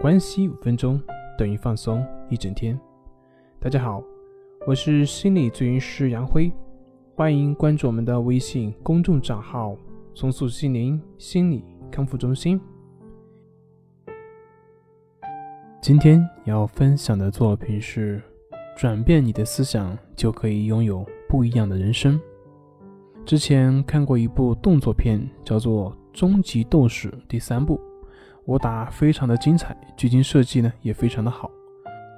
关系五分钟等于放松一整天。大家好，我是心理咨询师杨辉，欢迎关注我们的微信公众账号“重塑心灵心理康复中心”。今天要分享的作品是：转变你的思想，就可以拥有不一样的人生。之前看过一部动作片，叫做《终极斗士》第三部。武打非常的精彩，剧情设计呢也非常的好。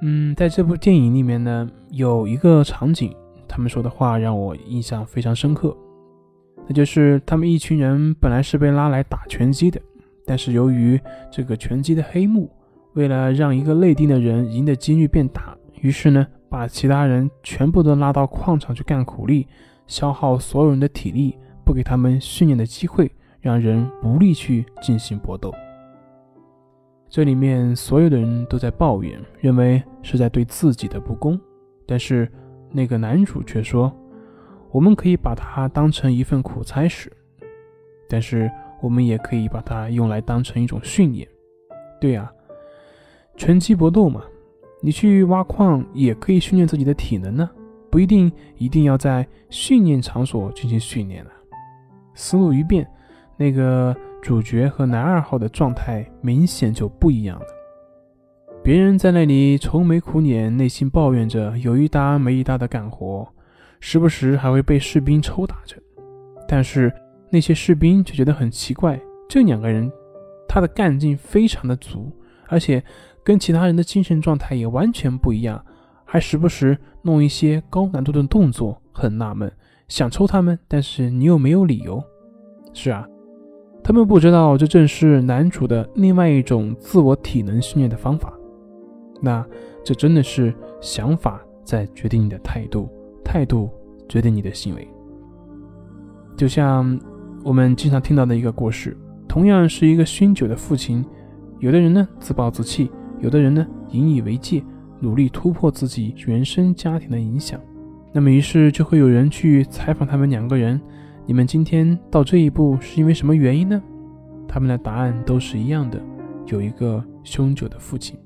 嗯，在这部电影里面呢，有一个场景，他们说的话让我印象非常深刻。那就是他们一群人本来是被拉来打拳击的，但是由于这个拳击的黑幕，为了让一个内定的人赢的几率变大，于是呢，把其他人全部都拉到矿场去干苦力，消耗所有人的体力，不给他们训练的机会，让人无力去进行搏斗。这里面所有的人都在抱怨，认为是在对自己的不公，但是那个男主却说：“我们可以把它当成一份苦差事，但是我们也可以把它用来当成一种训练。”对呀，拳击搏斗嘛，你去挖矿也可以训练自己的体能呢，不一定一定要在训练场所进行训练啊。思路一变，那个。主角和男二号的状态明显就不一样了。别人在那里愁眉苦脸，内心抱怨着有一搭没一搭的干活，时不时还会被士兵抽打着。但是那些士兵却觉得很奇怪，这两个人他的干劲非常的足，而且跟其他人的精神状态也完全不一样，还时不时弄一些高难度的动作，很纳闷，想抽他们，但是你又没有理由。是啊。他们不知道，这正是男主的另外一种自我体能训练的方法。那这真的是想法在决定你的态度，态度决定你的行为。就像我们经常听到的一个故事，同样是一个酗酒的父亲，有的人呢自暴自弃，有的人呢引以为戒，努力突破自己原生家庭的影响。那么于是就会有人去采访他们两个人。你们今天到这一步是因为什么原因呢？他们的答案都是一样的，有一个凶酒的父亲。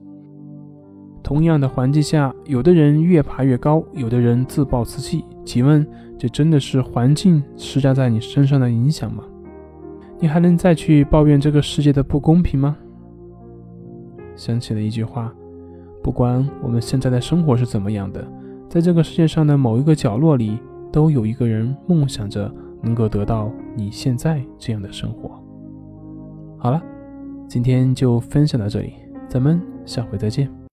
同样的环境下，有的人越爬越高，有的人自暴自弃。请问，这真的是环境施加在你身上的影响吗？你还能再去抱怨这个世界的不公平吗？想起了一句话：不管我们现在的生活是怎么样的，在这个世界上的某一个角落里，都有一个人梦想着。能够得到你现在这样的生活。好了，今天就分享到这里，咱们下回再见。